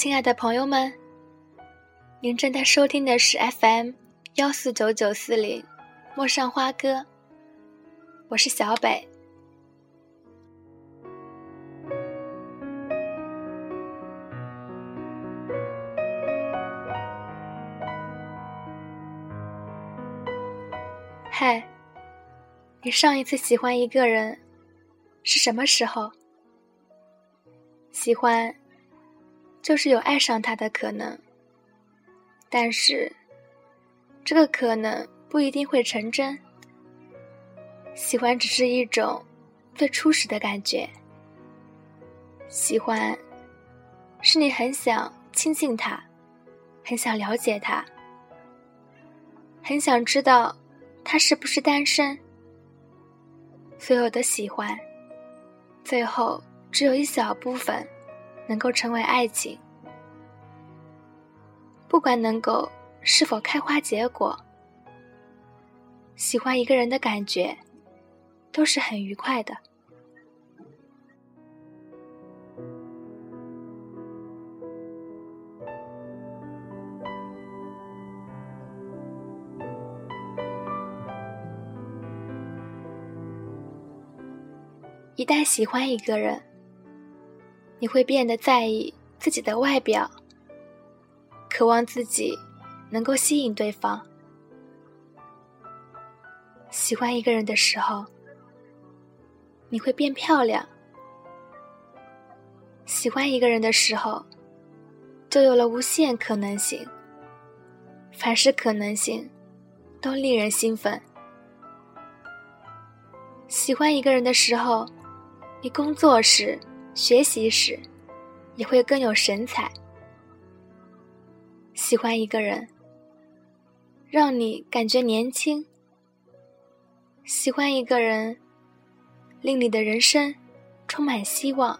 亲爱的朋友们，您正在收听的是 FM 幺四九九四零陌上花歌，我是小北。嗨，你上一次喜欢一个人是什么时候？喜欢。就是有爱上他的可能，但是这个可能不一定会成真。喜欢只是一种最初始的感觉，喜欢是你很想亲近他，很想了解他，很想知道他是不是单身。所有的喜欢，最后只有一小部分。能够成为爱情，不管能够是否开花结果，喜欢一个人的感觉都是很愉快的。一旦喜欢一个人，你会变得在意自己的外表，渴望自己能够吸引对方。喜欢一个人的时候，你会变漂亮。喜欢一个人的时候，就有了无限可能性。凡是可能性，都令人兴奋。喜欢一个人的时候，你工作时。学习时，也会更有神采。喜欢一个人，让你感觉年轻。喜欢一个人，令你的人生充满希望。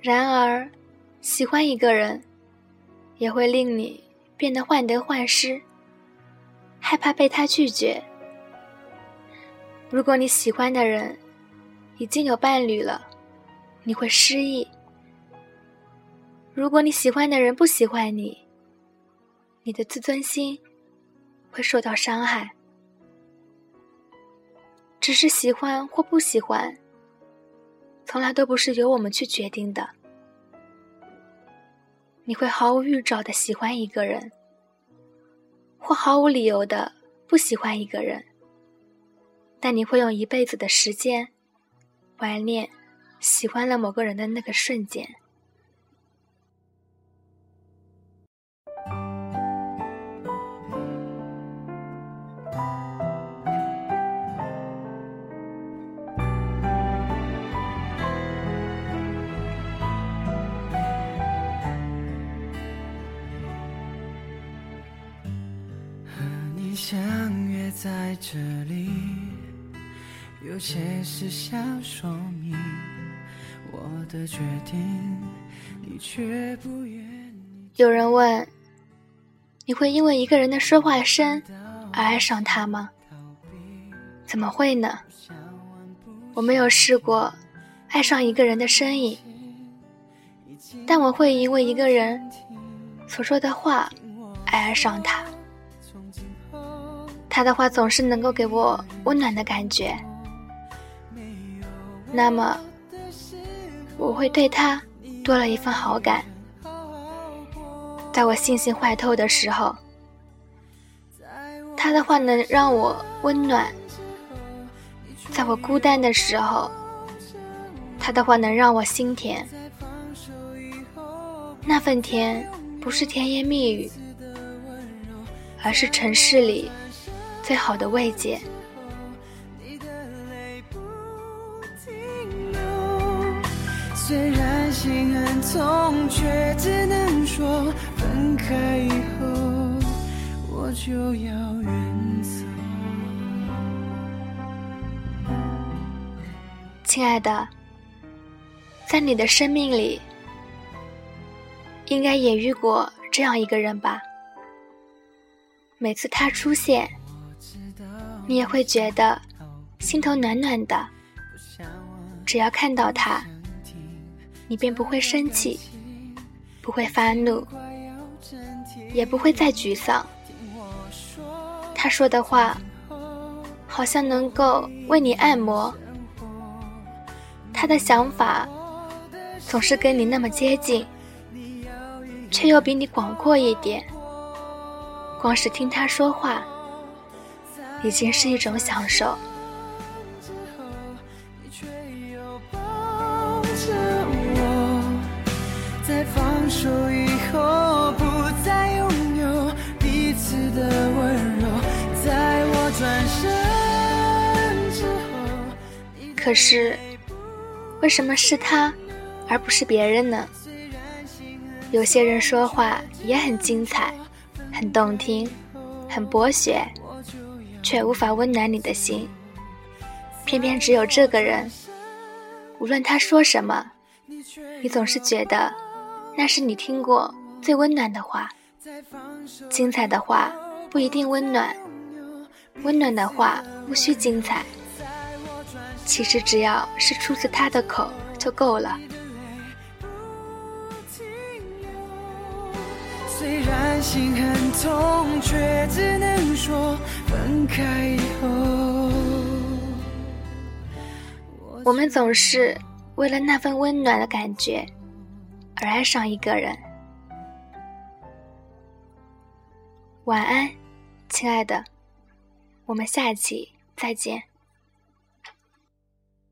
然而，喜欢一个人。也会令你变得患得患失，害怕被他拒绝。如果你喜欢的人已经有伴侣了，你会失意；如果你喜欢的人不喜欢你，你的自尊心会受到伤害。只是喜欢或不喜欢，从来都不是由我们去决定的。你会毫无预兆的喜欢一个人，或毫无理由的不喜欢一个人，但你会用一辈子的时间怀念喜欢了某个人的那个瞬间。相约在这里，有些事想说明，我的决定，你却不愿意。有人问，你会因为一个人的说话声而爱上他吗？怎么会呢？我没有试过爱上一个人的声音，但我会因为一个人所说的话而爱上他。他的话总是能够给我温暖的感觉，那么我会对他多了一份好感。在我信心坏透的时候，他的话能让我温暖；在我孤单的时候，他的话能让我心甜。那份甜不是甜言蜜语，而是城市里。最好的慰藉。虽然心很痛，却只能说分开以后我就要远走。亲爱的，在你的生命里，应该也遇过这样一个人吧？每次他出现，你也会觉得心头暖暖的。只要看到他，你便不会生气，不会发怒，也不会再沮丧。他说的话，好像能够为你按摩。他的想法总是跟你那么接近，却又比你广阔一点。光是听他说话，已经是一种享受。可是。为什么是他，而不是别人呢？有些人说话也很精彩，很动听，很博学，却无法温暖你的心。偏偏只有这个人，无论他说什么，你总是觉得那是你听过最温暖的话。精彩的话不一定温暖，温暖的话无需精彩。其实只要是出自他的口就够了。虽然心很痛，却只能说分开以后我们总是为了那份温暖的感觉而爱上一个人。晚安，亲爱的，我们下期再见。